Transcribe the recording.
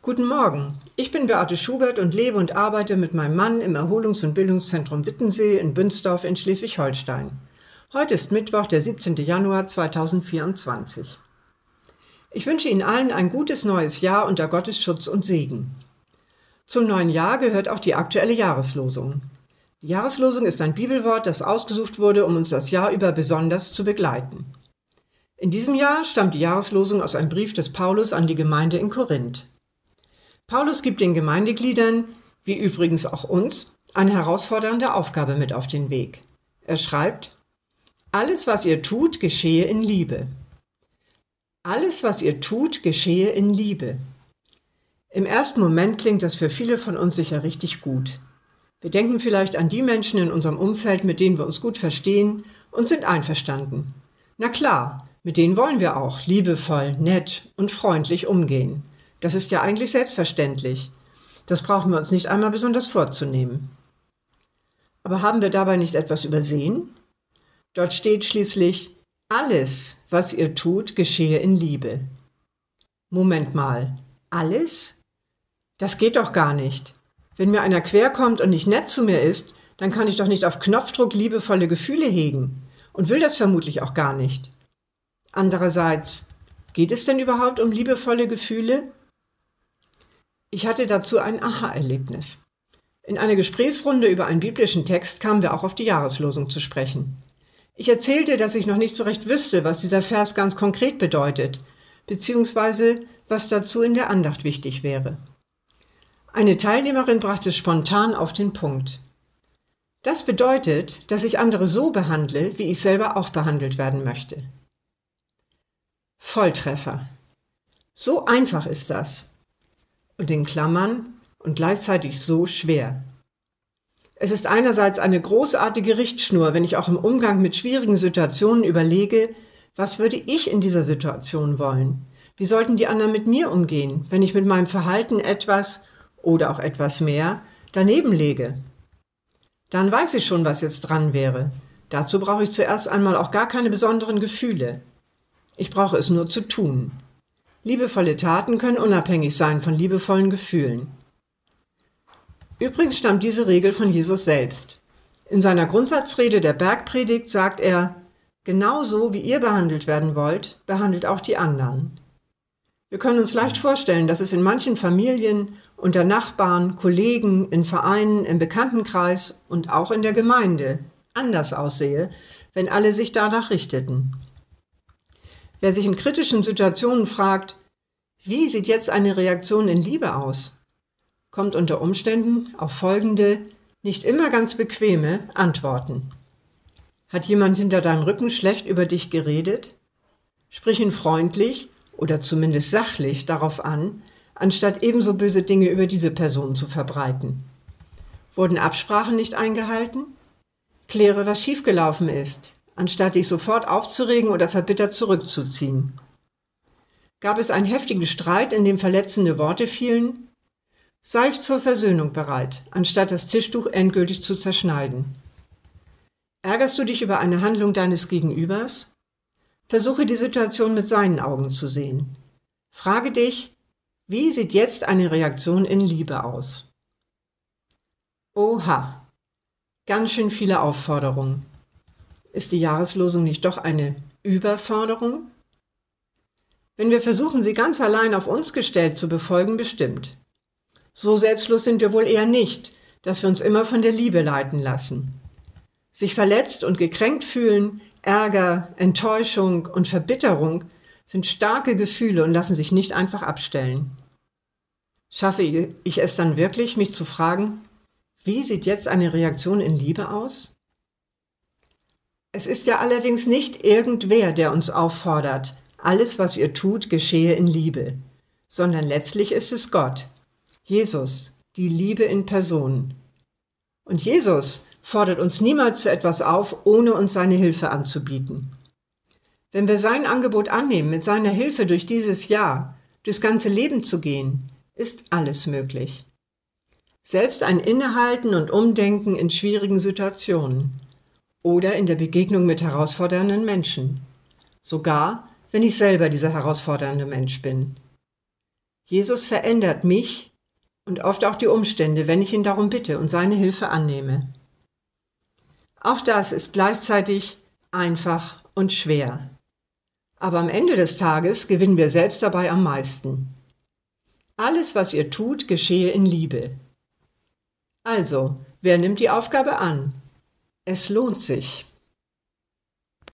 Guten Morgen, ich bin Beate Schubert und lebe und arbeite mit meinem Mann im Erholungs- und Bildungszentrum Wittensee in Bünsdorf in Schleswig-Holstein. Heute ist Mittwoch, der 17. Januar 2024. Ich wünsche Ihnen allen ein gutes neues Jahr unter Gottes Schutz und Segen. Zum neuen Jahr gehört auch die aktuelle Jahreslosung. Die Jahreslosung ist ein Bibelwort, das ausgesucht wurde, um uns das Jahr über besonders zu begleiten. In diesem Jahr stammt die Jahreslosung aus einem Brief des Paulus an die Gemeinde in Korinth. Paulus gibt den Gemeindegliedern, wie übrigens auch uns, eine herausfordernde Aufgabe mit auf den Weg. Er schreibt, alles, was ihr tut, geschehe in Liebe. Alles, was ihr tut, geschehe in Liebe. Im ersten Moment klingt das für viele von uns sicher richtig gut. Wir denken vielleicht an die Menschen in unserem Umfeld, mit denen wir uns gut verstehen und sind einverstanden. Na klar, mit denen wollen wir auch liebevoll, nett und freundlich umgehen. Das ist ja eigentlich selbstverständlich. Das brauchen wir uns nicht einmal besonders vorzunehmen. Aber haben wir dabei nicht etwas übersehen? Dort steht schließlich, alles, was ihr tut, geschehe in Liebe. Moment mal, alles? Das geht doch gar nicht. Wenn mir einer querkommt und nicht nett zu mir ist, dann kann ich doch nicht auf Knopfdruck liebevolle Gefühle hegen und will das vermutlich auch gar nicht. Andererseits, geht es denn überhaupt um liebevolle Gefühle? Ich hatte dazu ein Aha-Erlebnis. In einer Gesprächsrunde über einen biblischen Text kamen wir auch auf die Jahreslosung zu sprechen. Ich erzählte, dass ich noch nicht so recht wüsste, was dieser Vers ganz konkret bedeutet, beziehungsweise was dazu in der Andacht wichtig wäre. Eine Teilnehmerin brachte es spontan auf den Punkt. Das bedeutet, dass ich andere so behandle, wie ich selber auch behandelt werden möchte. Volltreffer. So einfach ist das und in Klammern und gleichzeitig so schwer. Es ist einerseits eine großartige Richtschnur, wenn ich auch im Umgang mit schwierigen Situationen überlege, was würde ich in dieser Situation wollen? Wie sollten die anderen mit mir umgehen, wenn ich mit meinem Verhalten etwas oder auch etwas mehr daneben lege? Dann weiß ich schon, was jetzt dran wäre. Dazu brauche ich zuerst einmal auch gar keine besonderen Gefühle. Ich brauche es nur zu tun. Liebevolle Taten können unabhängig sein von liebevollen Gefühlen. Übrigens stammt diese Regel von Jesus selbst. In seiner Grundsatzrede der Bergpredigt sagt er, genauso wie ihr behandelt werden wollt, behandelt auch die anderen. Wir können uns leicht vorstellen, dass es in manchen Familien, unter Nachbarn, Kollegen, in Vereinen, im Bekanntenkreis und auch in der Gemeinde anders aussehe, wenn alle sich danach richteten. Wer sich in kritischen Situationen fragt, wie sieht jetzt eine Reaktion in Liebe aus, kommt unter Umständen auf folgende, nicht immer ganz bequeme Antworten. Hat jemand hinter deinem Rücken schlecht über dich geredet? Sprich ihn freundlich oder zumindest sachlich darauf an, anstatt ebenso böse Dinge über diese Person zu verbreiten. Wurden Absprachen nicht eingehalten? Kläre, was schiefgelaufen ist anstatt dich sofort aufzuregen oder verbittert zurückzuziehen. Gab es einen heftigen Streit, in dem verletzende Worte fielen? Sei zur Versöhnung bereit, anstatt das Tischtuch endgültig zu zerschneiden. Ärgerst du dich über eine Handlung deines Gegenübers? Versuche die Situation mit seinen Augen zu sehen. Frage dich, wie sieht jetzt eine Reaktion in Liebe aus? Oha, ganz schön viele Aufforderungen. Ist die Jahreslosung nicht doch eine Überforderung? Wenn wir versuchen, sie ganz allein auf uns gestellt zu befolgen, bestimmt. So selbstlos sind wir wohl eher nicht, dass wir uns immer von der Liebe leiten lassen. Sich verletzt und gekränkt fühlen, Ärger, Enttäuschung und Verbitterung sind starke Gefühle und lassen sich nicht einfach abstellen. Schaffe ich es dann wirklich, mich zu fragen, wie sieht jetzt eine Reaktion in Liebe aus? Es ist ja allerdings nicht irgendwer, der uns auffordert, alles, was ihr tut, geschehe in Liebe, sondern letztlich ist es Gott, Jesus, die Liebe in Person. Und Jesus fordert uns niemals zu etwas auf, ohne uns seine Hilfe anzubieten. Wenn wir sein Angebot annehmen, mit seiner Hilfe durch dieses Jahr, durchs ganze Leben zu gehen, ist alles möglich. Selbst ein Innehalten und Umdenken in schwierigen Situationen oder in der Begegnung mit herausfordernden Menschen. Sogar, wenn ich selber dieser herausfordernde Mensch bin. Jesus verändert mich und oft auch die Umstände, wenn ich ihn darum bitte und seine Hilfe annehme. Auch das ist gleichzeitig einfach und schwer. Aber am Ende des Tages gewinnen wir selbst dabei am meisten. Alles, was ihr tut, geschehe in Liebe. Also, wer nimmt die Aufgabe an? Es lohnt sich.